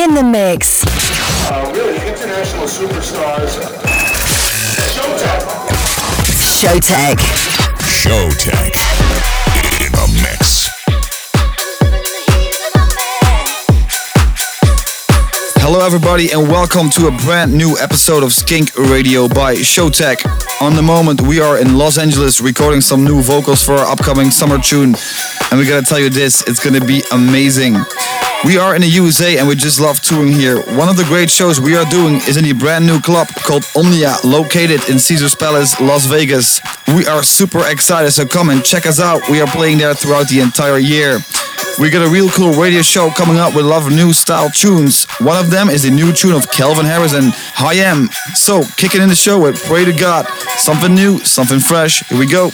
in the mix. Uh, really, international superstars. Showtek. Showtek. Showtek. In the mix. Hello, everybody, and welcome to a brand new episode of Skink Radio by Showtek. On the moment, we are in Los Angeles recording some new vocals for our upcoming summer tune, and we gotta tell you this it's gonna be amazing. We are in the USA and we just love touring here. One of the great shows we are doing is in the brand new club called Omnia, located in Caesars Palace, Las Vegas. We are super excited, so come and check us out. We are playing there throughout the entire year. We got a real cool radio show coming up with a lot of new style tunes. One of them is the new tune of Calvin Harris and HAIM. So, kicking in the show with Pray to God. Something new, something fresh. Here we go.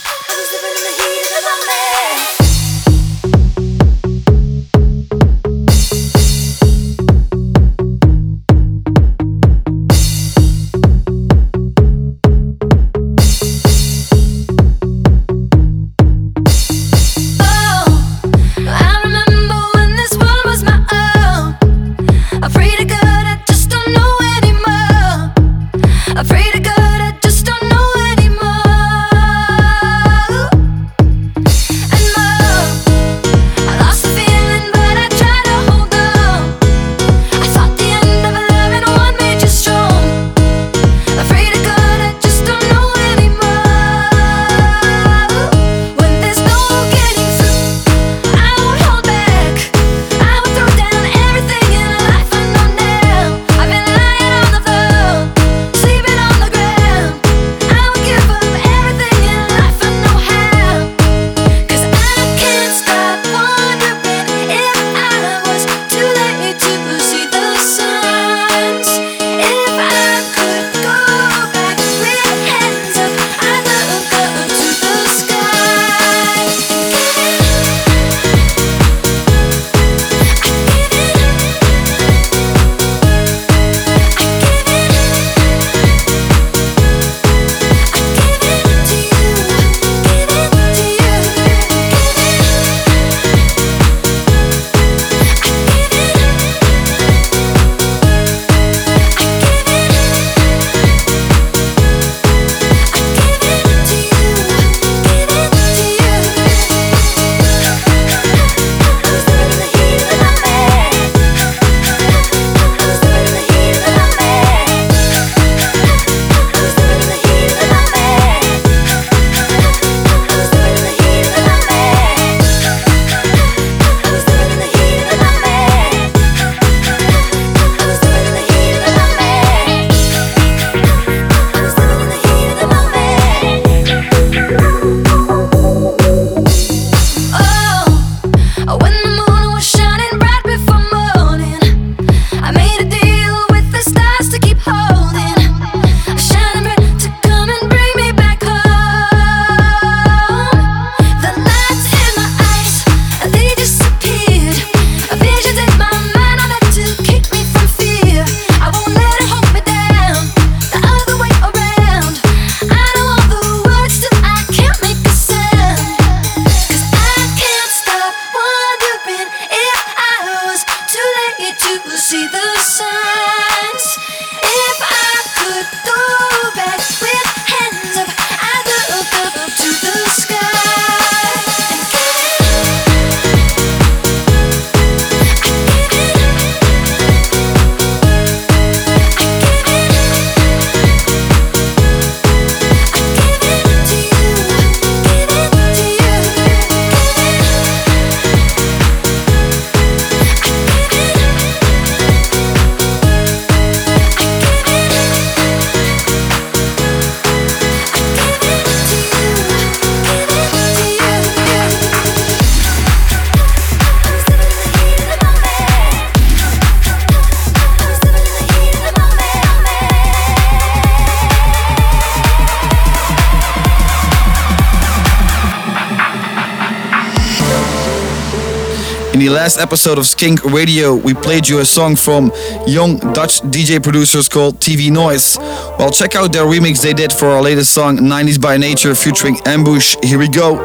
Last episode of Skink Radio, we played you a song from young Dutch DJ producers called TV Noise. Well, check out their remix they did for our latest song, 90s by Nature, featuring Ambush. Here we go.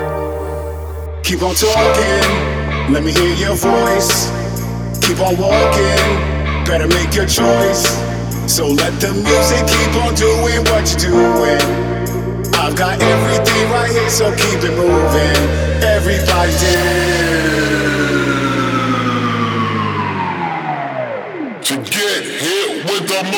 Keep on talking, let me hear your voice. Keep on walking better make your choice. So let the music keep on doing what you're doing. I've got everything right here, so keep it moving. Everybody dance.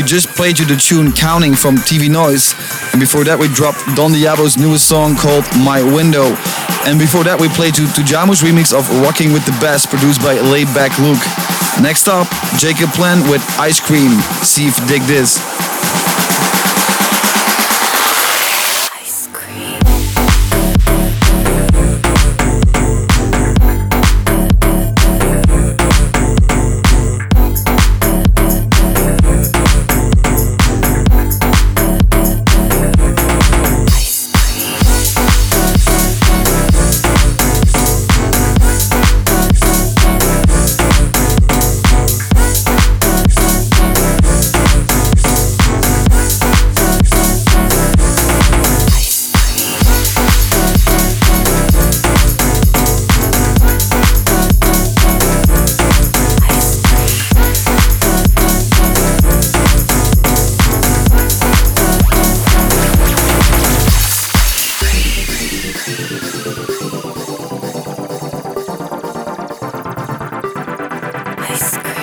We just played you the tune Counting from TV Noise. And before that, we dropped Don Diablo's newest song called My Window. And before that, we played you Tujamo's remix of Rocking with the Best, produced by Laid Back Luke. Next up, Jacob Plant with Ice Cream. See if you dig this. ice cream.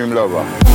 Cream lover.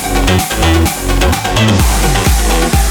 Thank you.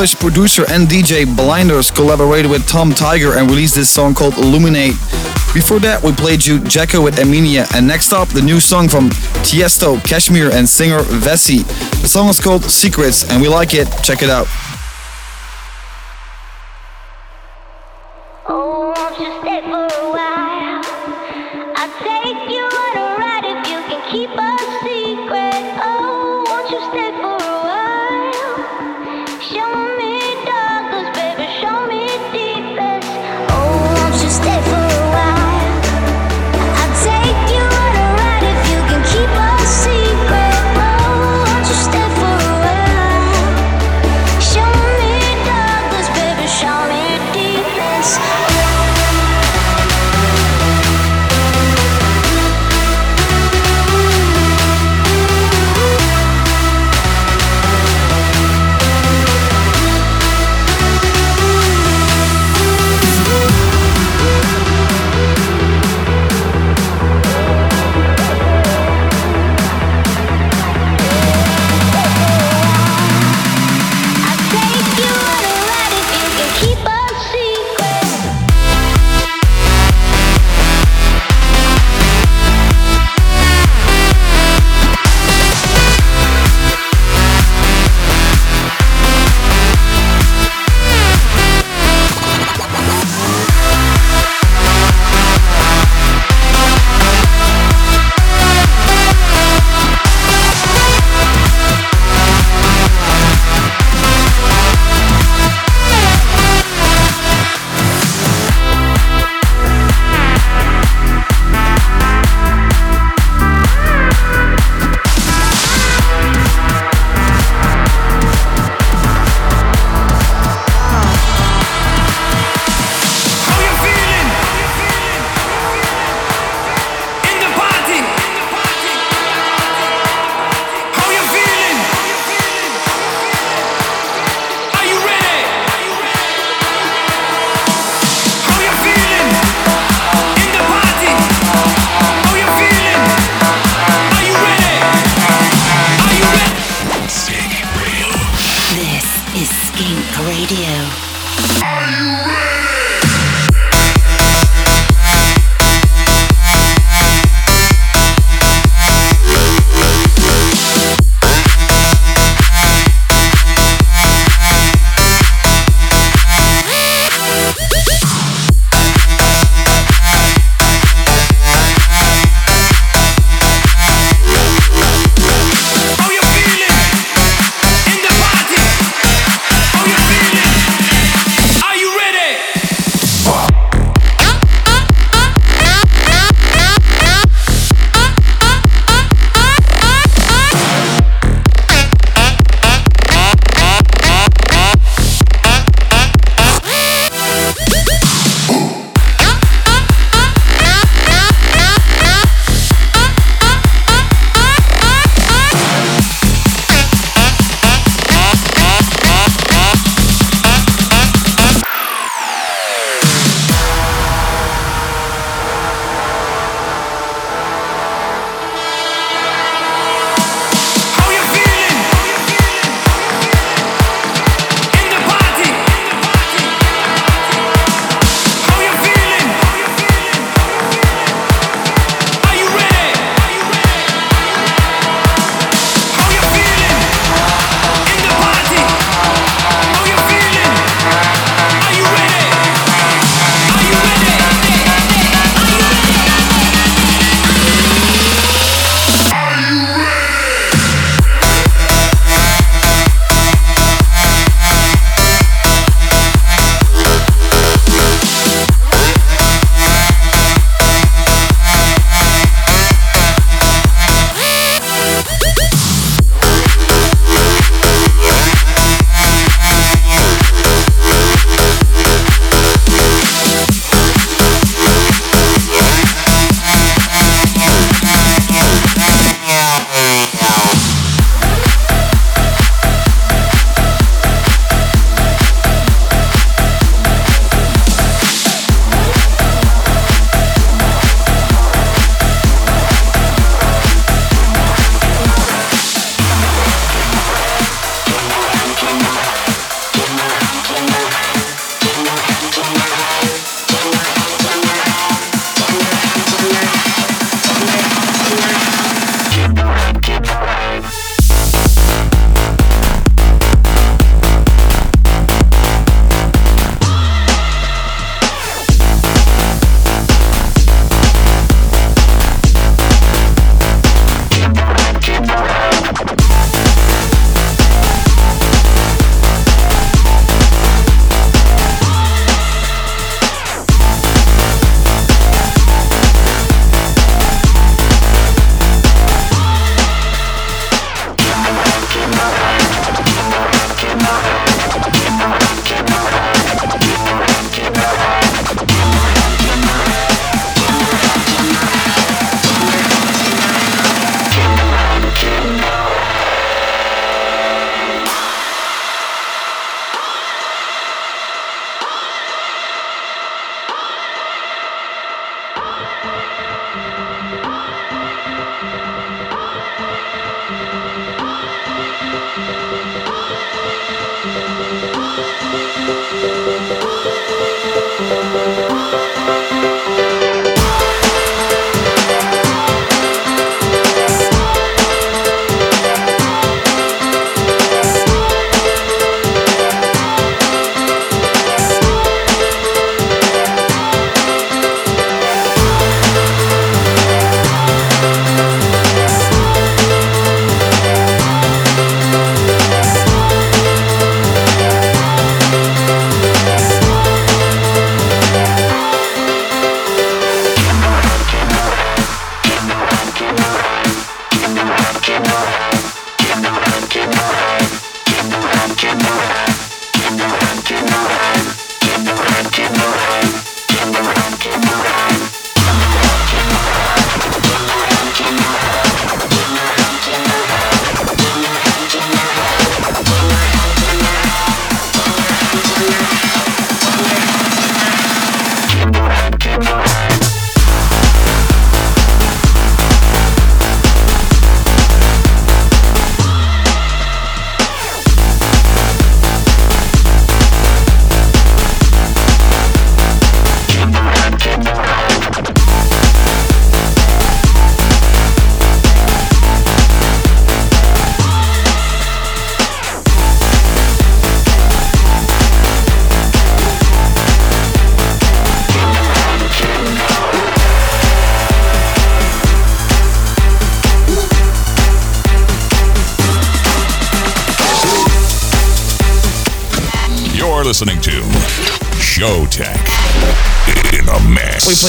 Producer and DJ Blinders collaborated with Tom Tyger and released this song called Illuminate. Before that, we played you Jacko with Eminia, and next up, the new song from Tiesto, KSHMR, and singer Vassy. The song is called Secrets, and we like it. Check it out.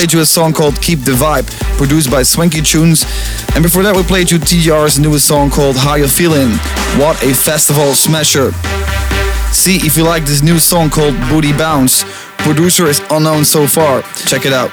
Played you a song called Keep the Vibe, produced by Swanky Tunes. And before that, we played you TGR's newest song called How You Feeling. What a festival smasher. See if you like this new song called Booty Bounce. Producer is unknown so far. Check it out.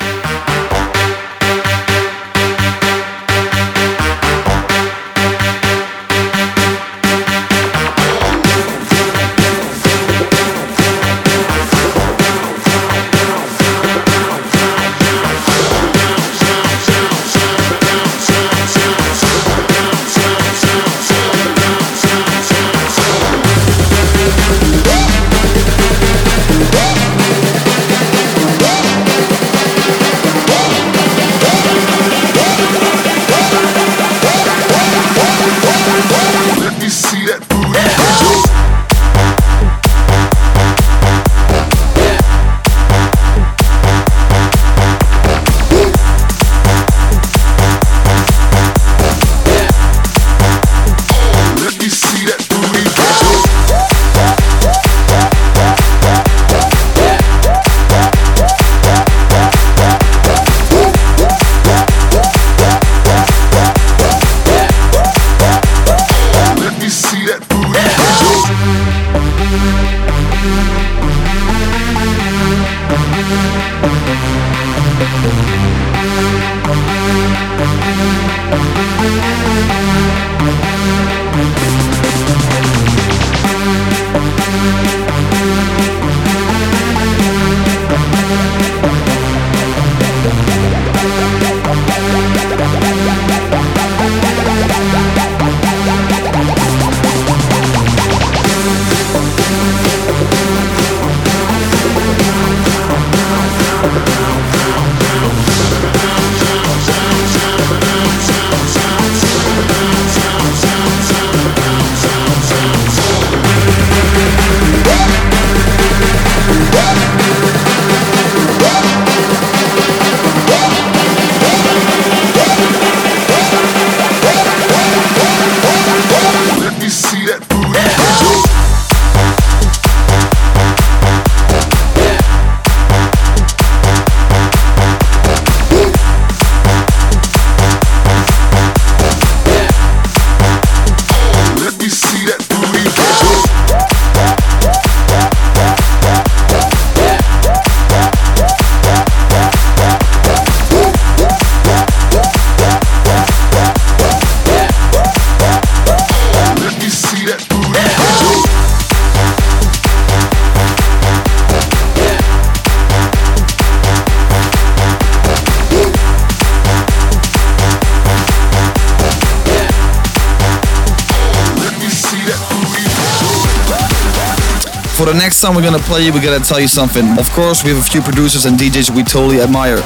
Next song we're gonna play you, we gotta tell you something. Of course, we have a few producers and DJs we totally admire.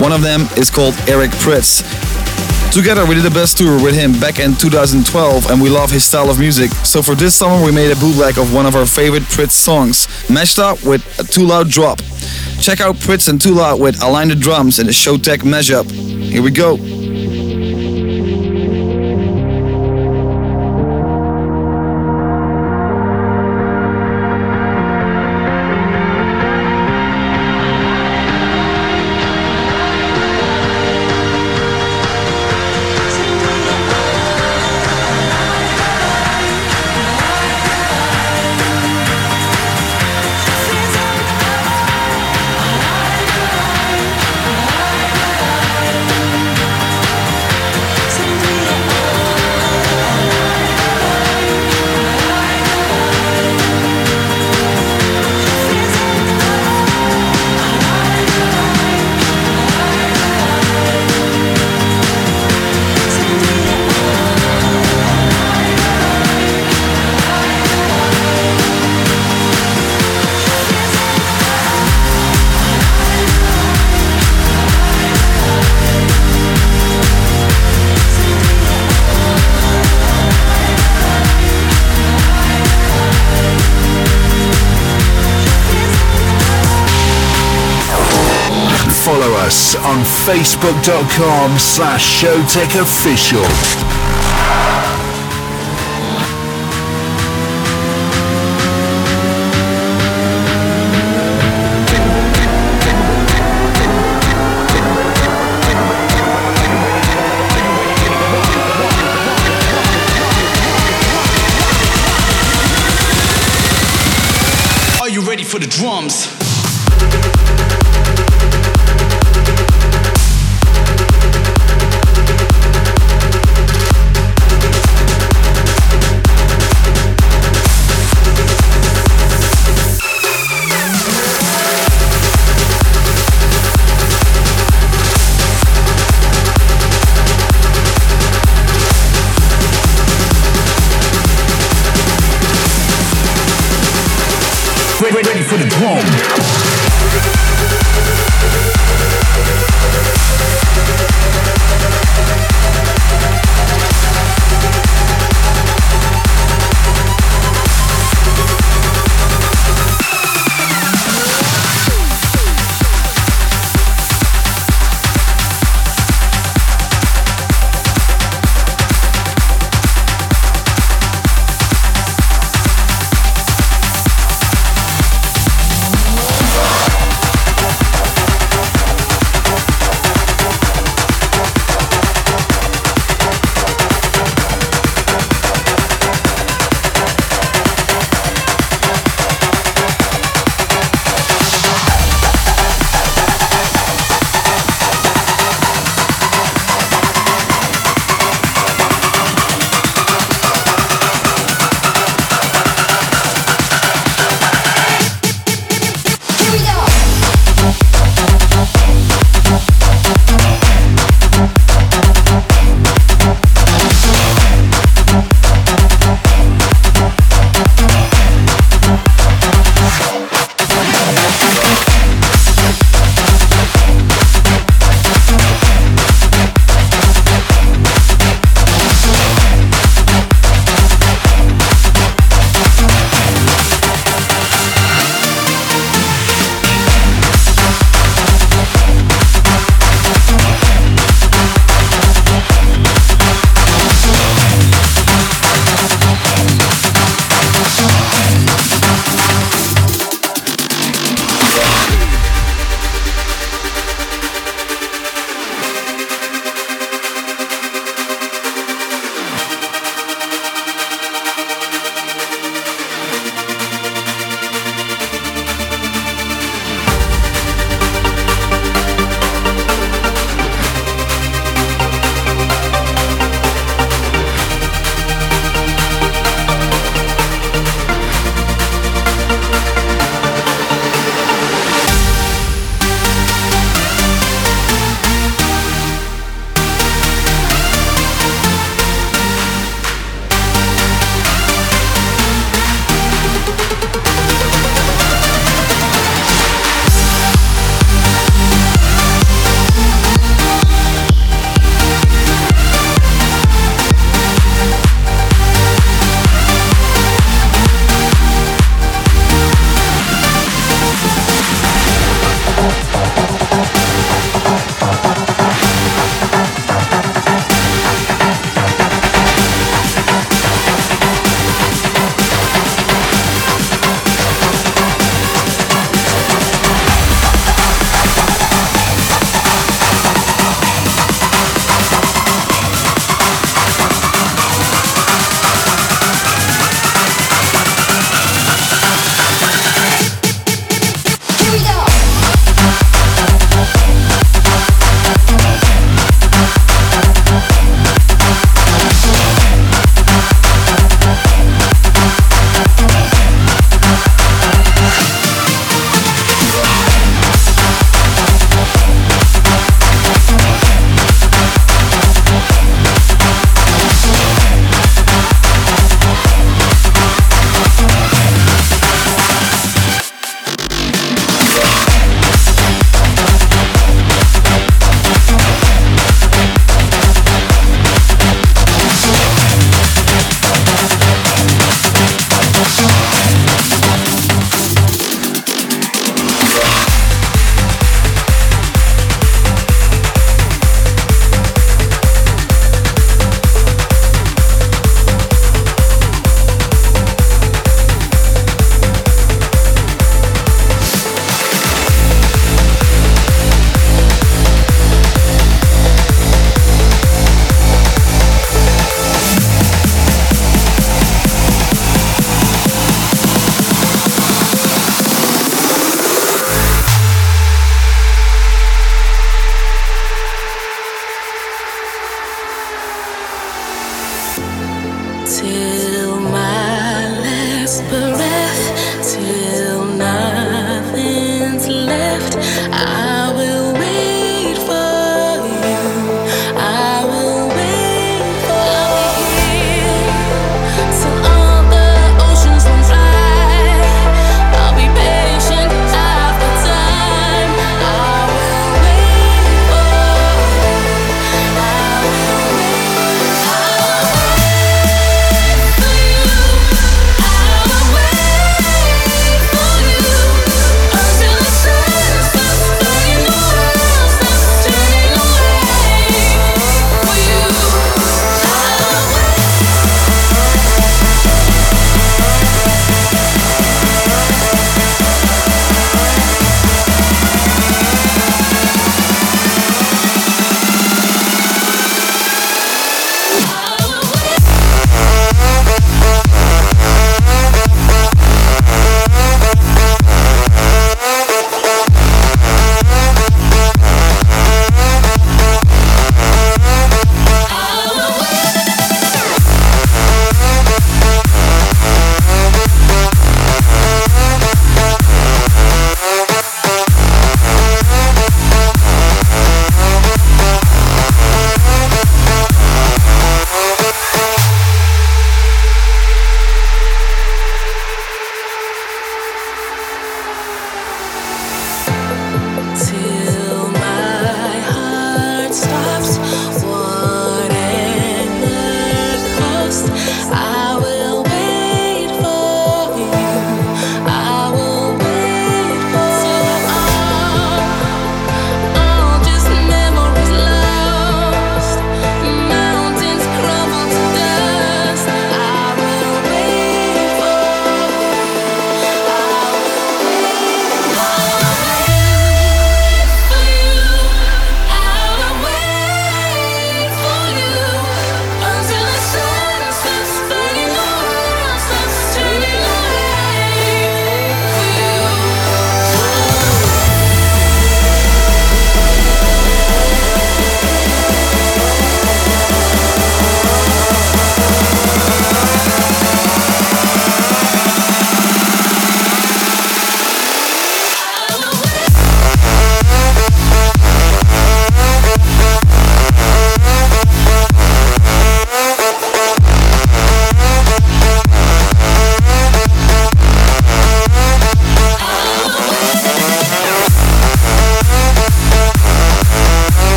One of them is called Eric Prydz. Together, we did a best tour with him back in 2012, and we love his style of music. So for this summer, we made a bootleg of one of our favorite Prydz songs, mashed up with a Twoloud drop. Check out Prydz and Twoloud with Align the Drums in the Showtek mashup. Here we go. facebook.com slash Showtek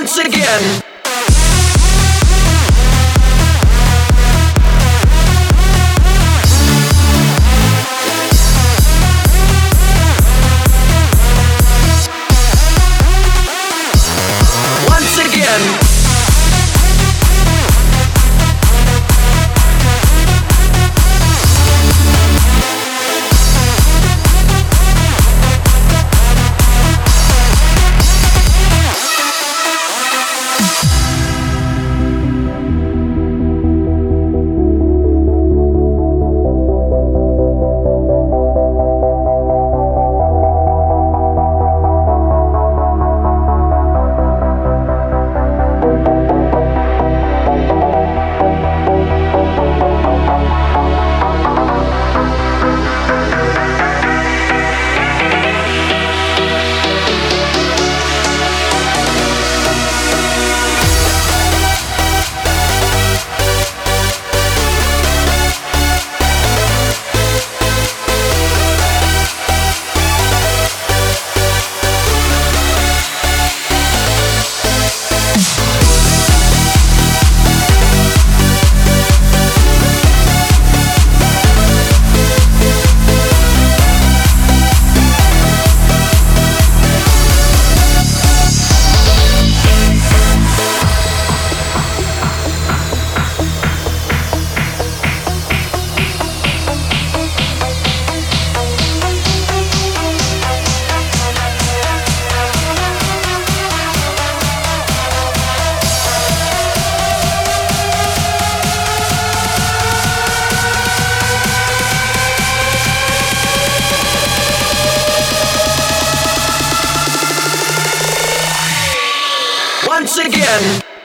once again. Again.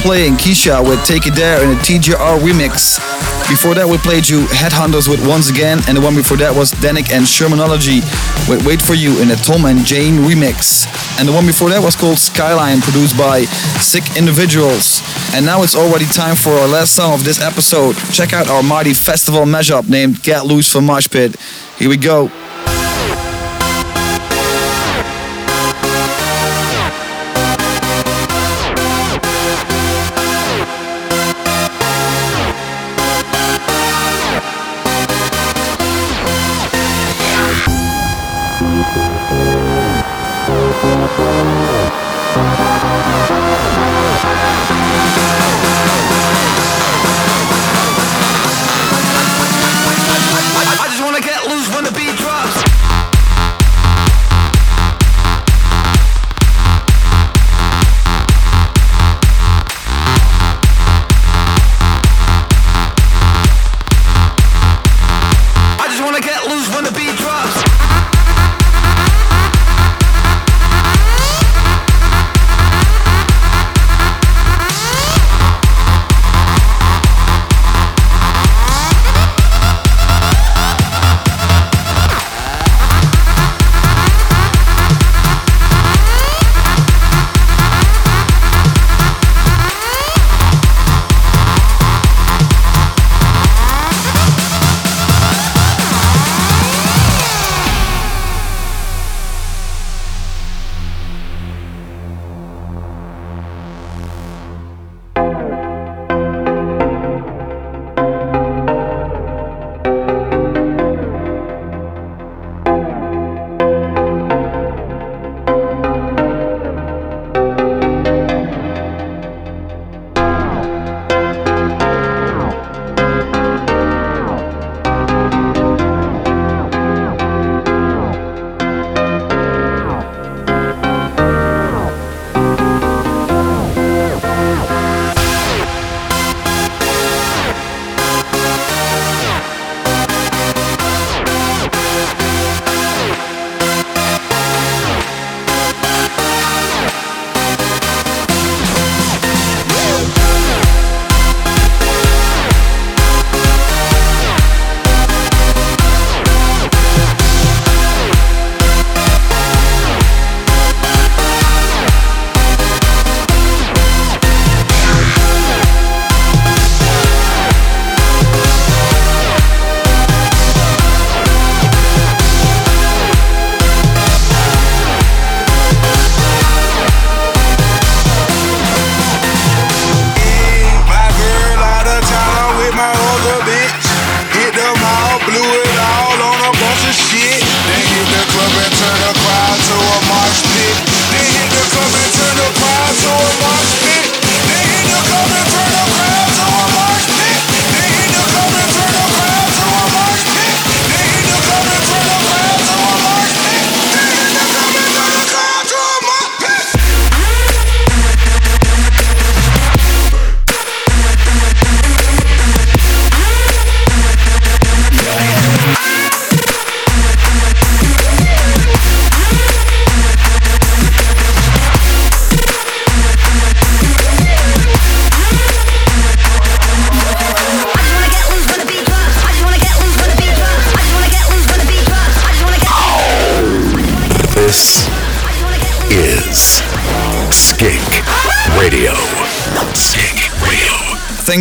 Now playing Keisha with Take It There in a TGR remix. Before that, we played you Headhunterz with Once Again, and the one before that was Dannic and Shermanology with Wait For You in a Tom and Jame remix. And the one before that was called Skyline, produced by Sick Individuals. And now it's already time for our last song of this episode. Check out our mighty festival mashup named Get Loose from Mosh Pit. Here we go.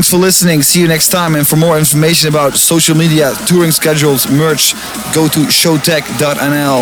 For listening. See you next time. And for more information about social media, touring schedules, merch, go to showtek.nl.